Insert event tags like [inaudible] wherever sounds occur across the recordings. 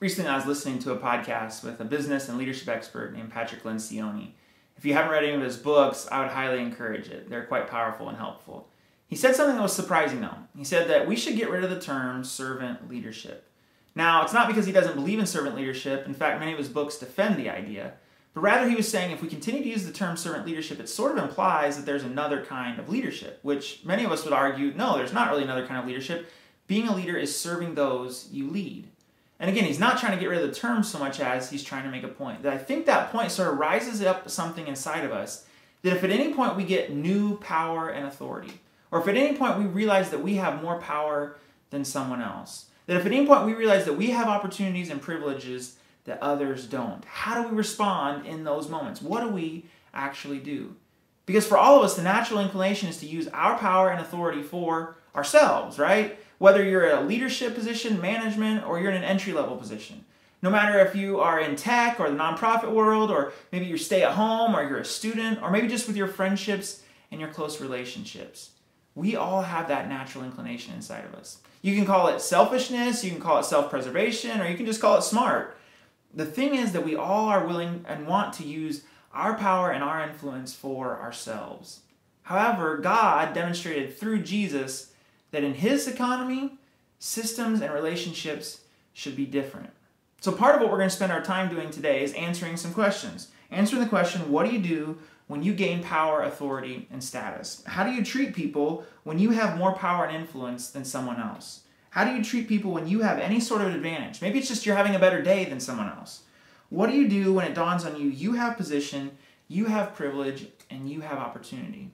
Recently, I was listening to a podcast with a business and leadership expert named Patrick Lencioni. If you haven't read any of his books, I would highly encourage it. They're quite powerful and helpful. He said something that was surprising, though. He said that we should get rid of the term servant leadership. Now, it's not because he doesn't believe in servant leadership. In fact, many of his books defend the idea. But rather, he was saying if we continue to use the term servant leadership, it sort of implies that there's another kind of leadership, which many of us would argue no, there's not really another kind of leadership. Being a leader is serving those you lead. And again, he's not trying to get rid of the term so much as he's trying to make a point. That I think that point sort of rises up something inside of us that if at any point we get new power and authority, or if at any point we realize that we have more power than someone else, that if at any point we realize that we have opportunities and privileges that others don't, how do we respond in those moments? What do we actually do? Because for all of us, the natural inclination is to use our power and authority for ourselves, right? Whether you're in a leadership position, management, or you're in an entry level position. No matter if you are in tech or the nonprofit world, or maybe you stay at home, or you're a student, or maybe just with your friendships and your close relationships. We all have that natural inclination inside of us. You can call it selfishness, you can call it self preservation, or you can just call it smart. The thing is that we all are willing and want to use our power and our influence for ourselves. However, God demonstrated through Jesus that in his economy, systems and relationships should be different. So, part of what we're going to spend our time doing today is answering some questions. Answering the question what do you do when you gain power, authority, and status? How do you treat people when you have more power and influence than someone else? How do you treat people when you have any sort of advantage? Maybe it's just you're having a better day than someone else. What do you do when it dawns on you you have position, you have privilege, and you have opportunity?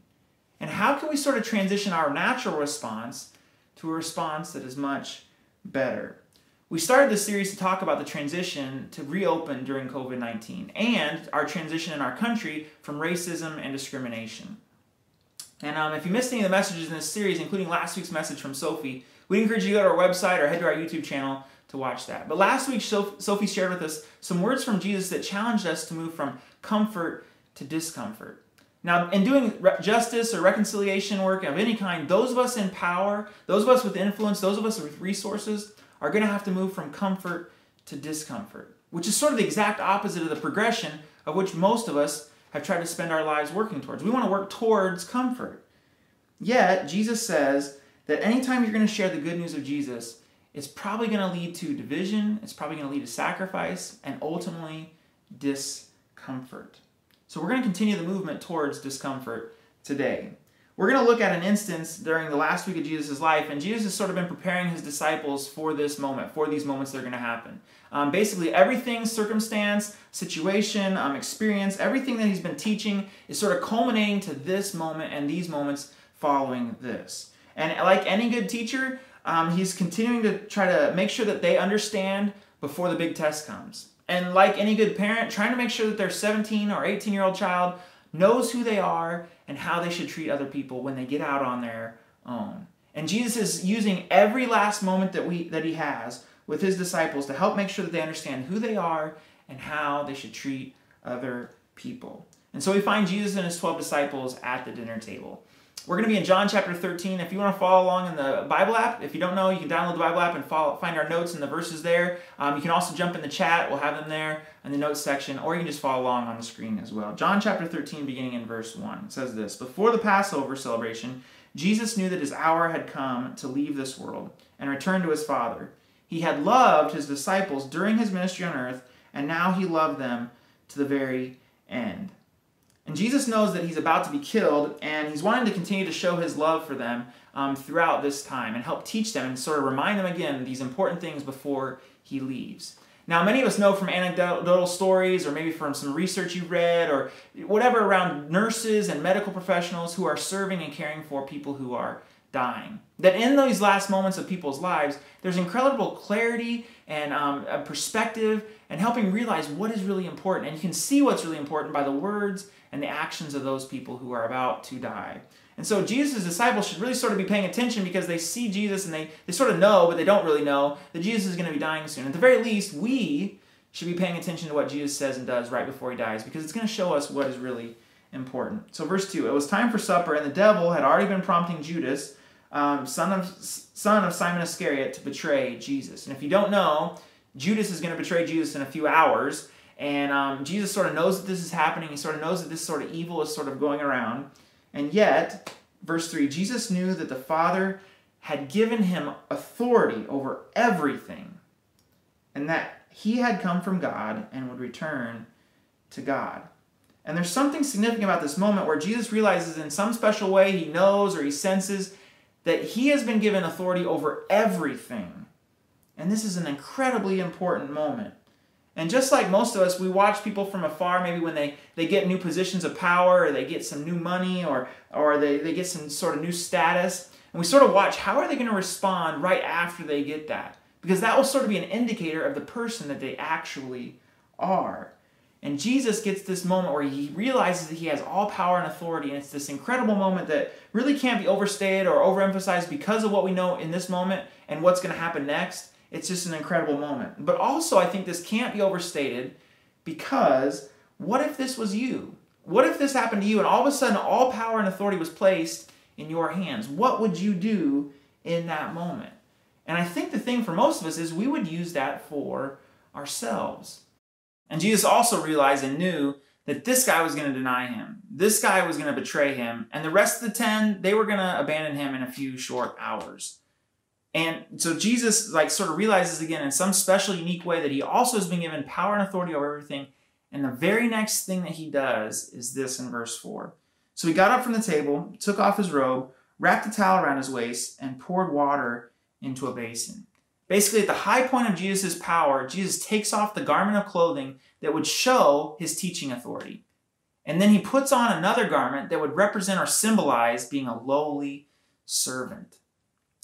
And how can we sort of transition our natural response to a response that is much better? We started this series to talk about the transition to reopen during COVID 19 and our transition in our country from racism and discrimination. And um, if you missed any of the messages in this series, including last week's message from Sophie, we encourage you to go to our website or head to our YouTube channel to watch that. But last week, Sophie shared with us some words from Jesus that challenged us to move from comfort to discomfort. Now, in doing justice or reconciliation work of any kind, those of us in power, those of us with influence, those of us with resources are going to have to move from comfort to discomfort, which is sort of the exact opposite of the progression of which most of us have tried to spend our lives working towards. We want to work towards comfort. Yet, Jesus says that anytime you're going to share the good news of Jesus, it's probably going to lead to division, it's probably going to lead to sacrifice, and ultimately discomfort. So we're going to continue the movement towards discomfort today. We're going to look at an instance during the last week of Jesus' life, and Jesus has sort of been preparing his disciples for this moment, for these moments that are going to happen. Um, basically, everything, circumstance, situation, um, experience, everything that he's been teaching is sort of culminating to this moment and these moments following this. And like any good teacher, um, he's continuing to try to make sure that they understand before the big test comes. And like any good parent, trying to make sure that their 17 or 18 year old child knows who they are and how they should treat other people when they get out on their own. And Jesus is using every last moment that we that he has with his disciples to help make sure that they understand who they are and how they should treat other people. And so we find Jesus and his 12 disciples at the dinner table. We're going to be in John chapter 13. If you want to follow along in the Bible app, if you don't know, you can download the Bible app and follow, find our notes and the verses there. Um, you can also jump in the chat. We'll have them there in the notes section, or you can just follow along on the screen as well. John chapter 13, beginning in verse 1, it says this Before the Passover celebration, Jesus knew that his hour had come to leave this world and return to his Father. He had loved his disciples during his ministry on earth, and now he loved them to the very end. And Jesus knows that he's about to be killed, and he's wanting to continue to show his love for them um, throughout this time and help teach them and sort of remind them again these important things before he leaves. Now, many of us know from anecdotal stories or maybe from some research you've read or whatever around nurses and medical professionals who are serving and caring for people who are dying. That in those last moments of people's lives, there's incredible clarity and um, perspective and helping realize what is really important. And you can see what's really important by the words and the actions of those people who are about to die. And so Jesus' disciples should really sort of be paying attention because they see Jesus and they, they sort of know, but they don't really know, that Jesus is going to be dying soon. At the very least, we should be paying attention to what Jesus says and does right before he dies because it's going to show us what is really important. So, verse 2 It was time for supper, and the devil had already been prompting Judas, um, son, of, son of Simon Iscariot, to betray Jesus. And if you don't know, Judas is going to betray Jesus in a few hours. And um, Jesus sort of knows that this is happening. He sort of knows that this sort of evil is sort of going around. And yet, verse 3 Jesus knew that the Father had given him authority over everything, and that he had come from God and would return to God. And there's something significant about this moment where Jesus realizes in some special way, he knows or he senses that he has been given authority over everything. And this is an incredibly important moment. And just like most of us, we watch people from afar, maybe when they, they get new positions of power or they get some new money or, or they, they get some sort of new status. And we sort of watch how are they going to respond right after they get that? Because that will sort of be an indicator of the person that they actually are. And Jesus gets this moment where he realizes that he has all power and authority, and it's this incredible moment that really can't be overstated or overemphasized because of what we know in this moment and what's going to happen next. It's just an incredible moment. But also, I think this can't be overstated because what if this was you? What if this happened to you and all of a sudden all power and authority was placed in your hands? What would you do in that moment? And I think the thing for most of us is we would use that for ourselves. And Jesus also realized and knew that this guy was going to deny him. This guy was going to betray him. And the rest of the 10, they were going to abandon him in a few short hours. And so Jesus like sort of realizes again in some special unique way that he also has been given power and authority over everything. And the very next thing that he does is this in verse 4. So he got up from the table, took off his robe, wrapped a towel around his waist, and poured water into a basin. Basically, at the high point of Jesus' power, Jesus takes off the garment of clothing that would show his teaching authority. And then he puts on another garment that would represent or symbolize being a lowly servant.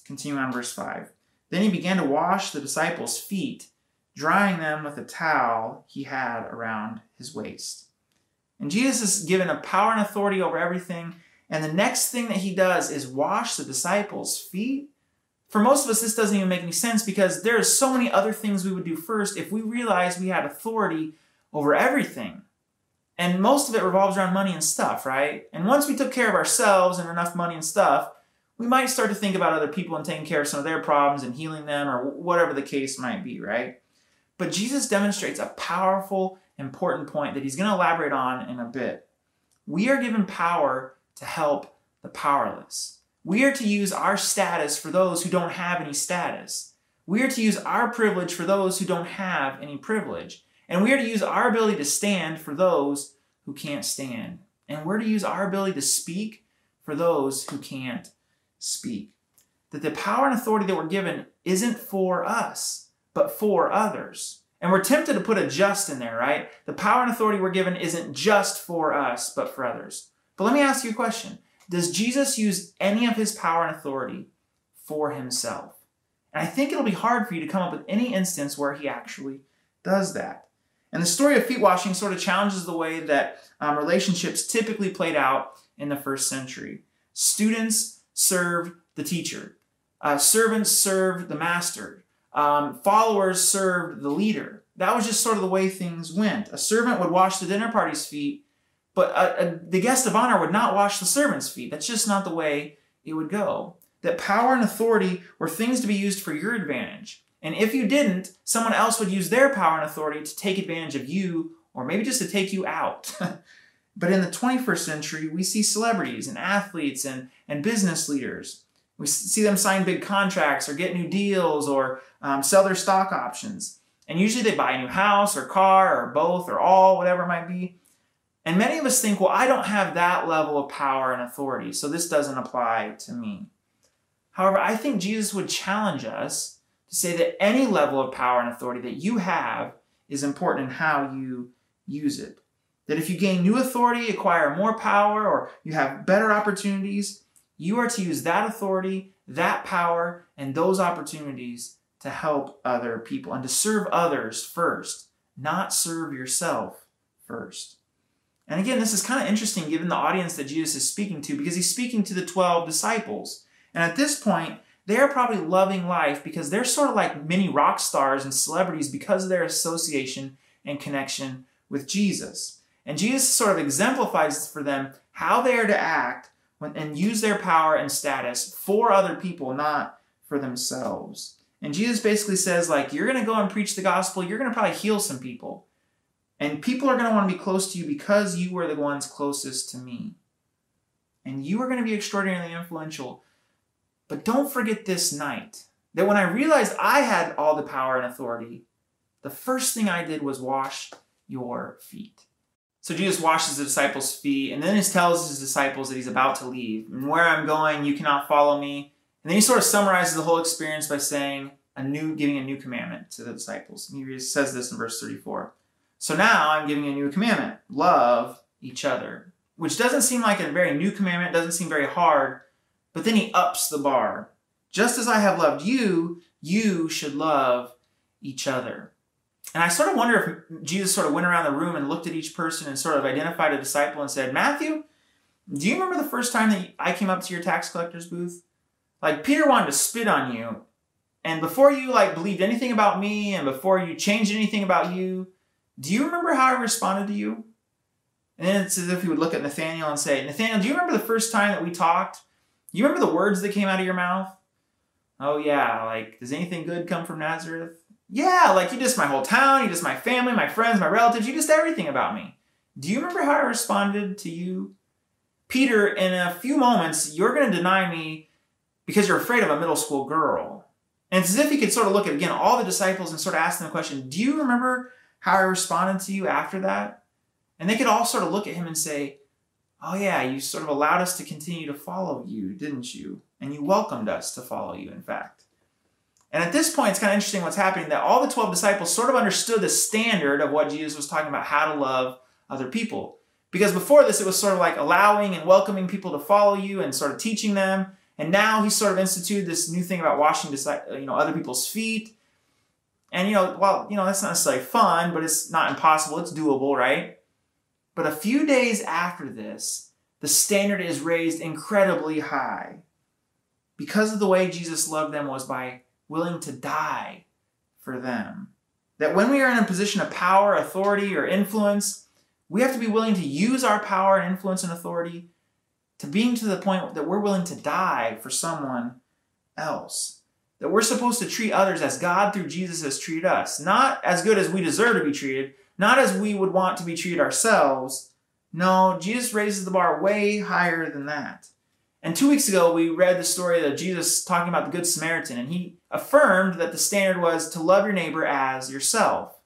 Continue on verse 5. Then he began to wash the disciples' feet, drying them with a towel he had around his waist. And Jesus is given a power and authority over everything. And the next thing that he does is wash the disciples' feet for most of us, this doesn't even make any sense because there are so many other things we would do first if we realized we had authority over everything. And most of it revolves around money and stuff, right? And once we took care of ourselves and enough money and stuff, we might start to think about other people and taking care of some of their problems and healing them or whatever the case might be, right? But Jesus demonstrates a powerful, important point that he's going to elaborate on in a bit. We are given power to help the powerless. We are to use our status for those who don't have any status. We are to use our privilege for those who don't have any privilege. And we are to use our ability to stand for those who can't stand. And we're to use our ability to speak for those who can't speak. That the power and authority that we're given isn't for us, but for others. And we're tempted to put a just in there, right? The power and authority we're given isn't just for us, but for others. But let me ask you a question does Jesus use any of his power and authority for himself? And I think it'll be hard for you to come up with any instance where he actually does that. And the story of feet washing sort of challenges the way that um, relationships typically played out in the first century. Students served the teacher, uh, servants served the master, um, followers served the leader. That was just sort of the way things went. A servant would wash the dinner party's feet, but uh, uh, the guest of honor would not wash the servant's feet. That's just not the way it would go. That power and authority were things to be used for your advantage. And if you didn't, someone else would use their power and authority to take advantage of you or maybe just to take you out. [laughs] but in the 21st century, we see celebrities and athletes and, and business leaders. We see them sign big contracts or get new deals or um, sell their stock options. And usually they buy a new house or car or both or all, whatever it might be. And many of us think, well, I don't have that level of power and authority, so this doesn't apply to me. However, I think Jesus would challenge us to say that any level of power and authority that you have is important in how you use it. That if you gain new authority, acquire more power, or you have better opportunities, you are to use that authority, that power, and those opportunities to help other people and to serve others first, not serve yourself first. And again, this is kind of interesting given the audience that Jesus is speaking to because he's speaking to the 12 disciples. And at this point, they're probably loving life because they're sort of like mini rock stars and celebrities because of their association and connection with Jesus. And Jesus sort of exemplifies for them how they are to act when, and use their power and status for other people, not for themselves. And Jesus basically says, like, you're going to go and preach the gospel, you're going to probably heal some people. And people are going to want to be close to you because you were the ones closest to me. And you are going to be extraordinarily influential. But don't forget this night that when I realized I had all the power and authority, the first thing I did was wash your feet. So Jesus washes the disciples' feet and then he tells his disciples that he's about to leave. And where I'm going, you cannot follow me. And then he sort of summarizes the whole experience by saying, a new giving a new commandment to the disciples. And he says this in verse 34. So now I'm giving a new commandment. Love each other. Which doesn't seem like a very new commandment, doesn't seem very hard, but then he ups the bar. Just as I have loved you, you should love each other. And I sort of wonder if Jesus sort of went around the room and looked at each person and sort of identified a disciple and said, Matthew, do you remember the first time that I came up to your tax collector's booth? Like Peter wanted to spit on you. And before you like believed anything about me and before you changed anything about you, do you remember how I responded to you? And it's as if he would look at Nathaniel and say, Nathaniel, do you remember the first time that we talked? You remember the words that came out of your mouth? Oh yeah, like, does anything good come from Nazareth? Yeah, like you just my whole town, you just my family, my friends, my relatives, you just everything about me. Do you remember how I responded to you? Peter, in a few moments, you're going to deny me because you're afraid of a middle school girl. And it's as if he could sort of look at, again, all the disciples and sort of ask them the question Do you remember how I responded to you after that? And they could all sort of look at him and say, Oh, yeah, you sort of allowed us to continue to follow you, didn't you? And you welcomed us to follow you, in fact. And at this point, it's kind of interesting what's happening that all the 12 disciples sort of understood the standard of what Jesus was talking about, how to love other people. Because before this, it was sort of like allowing and welcoming people to follow you and sort of teaching them. And now he's sort of instituted this new thing about washing you know, other people's feet. And, you know, well, you know, that's not necessarily fun, but it's not impossible. It's doable, right? But a few days after this, the standard is raised incredibly high. Because of the way Jesus loved them was by willing to die for them. That when we are in a position of power, authority, or influence, we have to be willing to use our power and influence and authority to being to the point that we're willing to die for someone else. That we're supposed to treat others as God through Jesus has treated us. Not as good as we deserve to be treated, not as we would want to be treated ourselves. No, Jesus raises the bar way higher than that. And two weeks ago, we read the story of Jesus talking about the Good Samaritan, and he affirmed that the standard was to love your neighbor as yourself.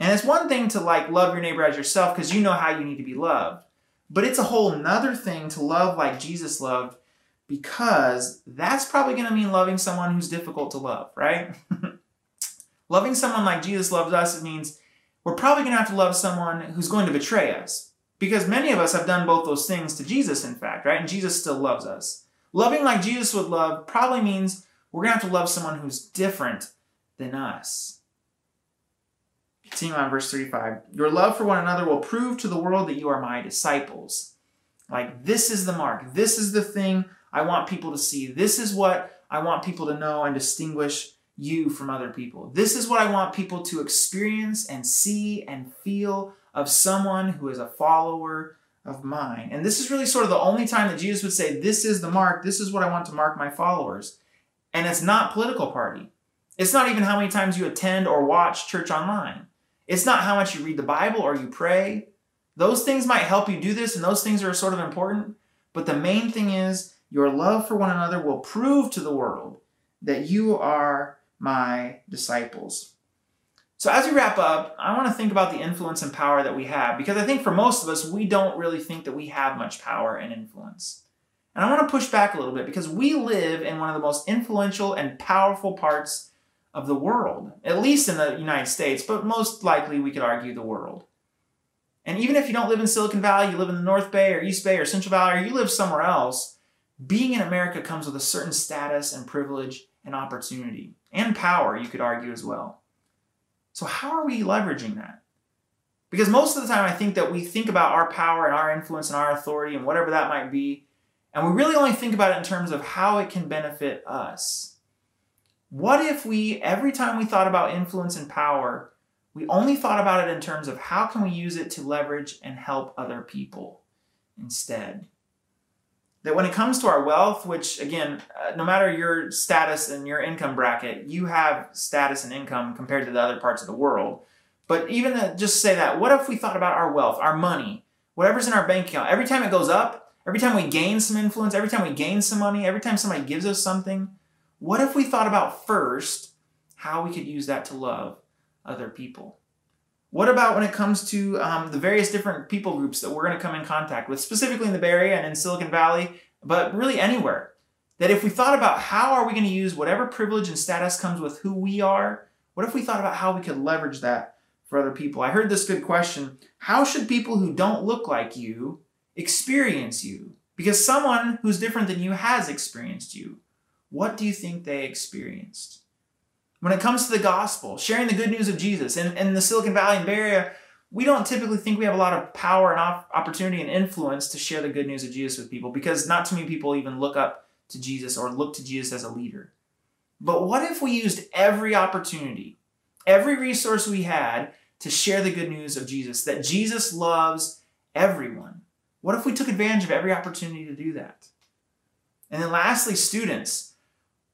And it's one thing to like love your neighbor as yourself because you know how you need to be loved. But it's a whole nother thing to love like Jesus loved because that's probably going to mean loving someone who's difficult to love, right? [laughs] loving someone like Jesus loves us, it means we're probably going to have to love someone who's going to betray us. Because many of us have done both those things to Jesus, in fact, right? And Jesus still loves us. Loving like Jesus would love probably means we're going to have to love someone who's different than us. Continue on verse 35 Your love for one another will prove to the world that you are my disciples. Like, this is the mark. This is the thing I want people to see. This is what I want people to know and distinguish you from other people. This is what I want people to experience and see and feel of someone who is a follower of mine. And this is really sort of the only time that Jesus would say, This is the mark. This is what I want to mark my followers. And it's not political party. It's not even how many times you attend or watch church online. It's not how much you read the Bible or you pray. Those things might help you do this, and those things are sort of important. But the main thing is your love for one another will prove to the world that you are my disciples. So, as we wrap up, I want to think about the influence and power that we have because I think for most of us, we don't really think that we have much power and influence. And I want to push back a little bit because we live in one of the most influential and powerful parts of the world, at least in the United States, but most likely we could argue the world. And even if you don't live in Silicon Valley, you live in the North Bay or East Bay or Central Valley, or you live somewhere else, being in America comes with a certain status and privilege and opportunity and power, you could argue as well. So, how are we leveraging that? Because most of the time, I think that we think about our power and our influence and our authority and whatever that might be, and we really only think about it in terms of how it can benefit us. What if we, every time we thought about influence and power, we only thought about it in terms of how can we use it to leverage and help other people instead? That when it comes to our wealth, which again, uh, no matter your status and your income bracket, you have status and income compared to the other parts of the world. But even to just say that, what if we thought about our wealth, our money, whatever's in our bank account, every time it goes up, every time we gain some influence, every time we gain some money, every time somebody gives us something, what if we thought about first how we could use that to love other people? What about when it comes to um, the various different people groups that we're going to come in contact with, specifically in the Bay Area and in Silicon Valley, but really anywhere? That if we thought about how are we going to use whatever privilege and status comes with who we are, what if we thought about how we could leverage that for other people? I heard this good question How should people who don't look like you experience you? Because someone who's different than you has experienced you. What do you think they experienced? When it comes to the gospel, sharing the good news of Jesus, in, in the Silicon Valley and Bay Area, we don't typically think we have a lot of power and opportunity and influence to share the good news of Jesus with people because not too many people even look up to Jesus or look to Jesus as a leader. But what if we used every opportunity, every resource we had to share the good news of Jesus, that Jesus loves everyone? What if we took advantage of every opportunity to do that? And then lastly, students,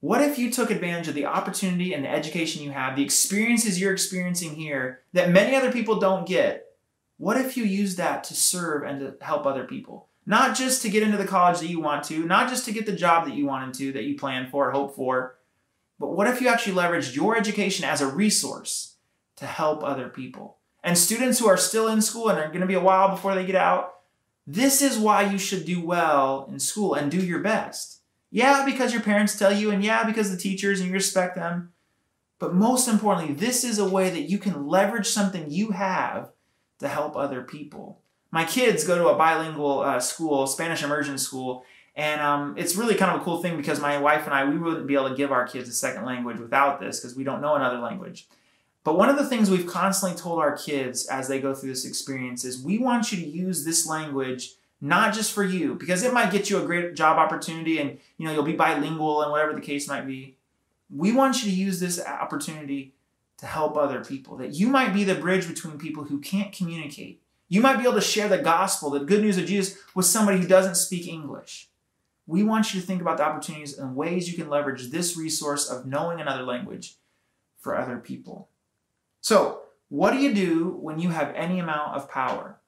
what if you took advantage of the opportunity and the education you have, the experiences you're experiencing here that many other people don't get? What if you use that to serve and to help other people? Not just to get into the college that you want to, not just to get the job that you wanted to, that you plan for, hope for, but what if you actually leveraged your education as a resource to help other people? And students who are still in school and are going to be a while before they get out, this is why you should do well in school and do your best. Yeah, because your parents tell you, and yeah, because the teachers and you respect them. But most importantly, this is a way that you can leverage something you have to help other people. My kids go to a bilingual uh, school, Spanish immersion school, and um, it's really kind of a cool thing because my wife and I, we wouldn't be able to give our kids a second language without this because we don't know another language. But one of the things we've constantly told our kids as they go through this experience is we want you to use this language not just for you, because it might get you a great job opportunity and you know you'll be bilingual and whatever the case might be. We want you to use this opportunity to help other people. That you might be the bridge between people who can't communicate. You might be able to share the gospel, the good news of Jesus, with somebody who doesn't speak English. We want you to think about the opportunities and ways you can leverage this resource of knowing another language for other people. So, what do you do when you have any amount of power?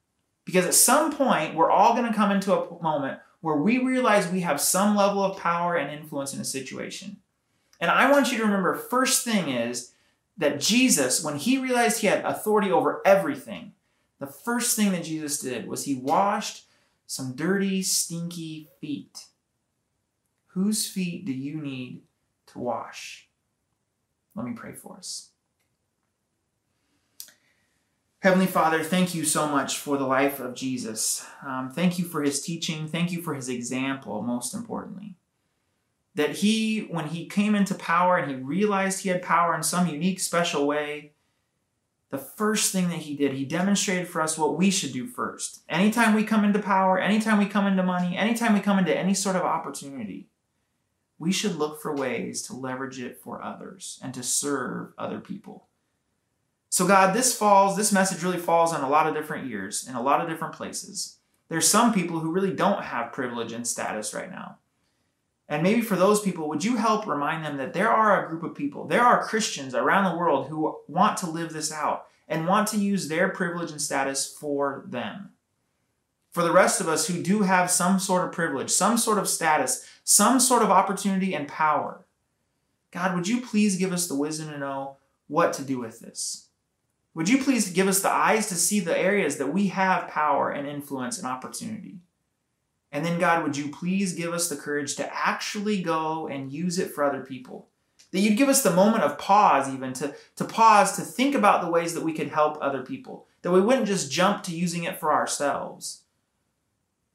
Because at some point, we're all going to come into a moment where we realize we have some level of power and influence in a situation. And I want you to remember first thing is that Jesus, when he realized he had authority over everything, the first thing that Jesus did was he washed some dirty, stinky feet. Whose feet do you need to wash? Let me pray for us. Heavenly Father, thank you so much for the life of Jesus. Um, thank you for his teaching. Thank you for his example, most importantly. That he, when he came into power and he realized he had power in some unique, special way, the first thing that he did, he demonstrated for us what we should do first. Anytime we come into power, anytime we come into money, anytime we come into any sort of opportunity, we should look for ways to leverage it for others and to serve other people. So, God, this falls, this message really falls on a lot of different ears in a lot of different places. There's some people who really don't have privilege and status right now. And maybe for those people, would you help remind them that there are a group of people, there are Christians around the world who want to live this out and want to use their privilege and status for them? For the rest of us who do have some sort of privilege, some sort of status, some sort of opportunity and power, God, would you please give us the wisdom to know what to do with this? Would you please give us the eyes to see the areas that we have power and influence and opportunity? And then, God, would you please give us the courage to actually go and use it for other people? That you'd give us the moment of pause, even to, to pause to think about the ways that we could help other people. That we wouldn't just jump to using it for ourselves.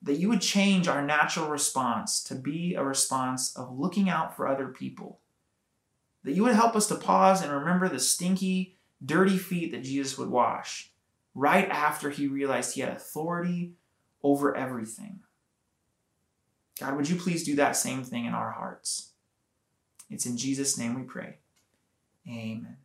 That you would change our natural response to be a response of looking out for other people. That you would help us to pause and remember the stinky, dirty feet that Jesus would wash right after he realized he had authority over everything. God, would you please do that same thing in our hearts? It's in Jesus' name we pray. Amen.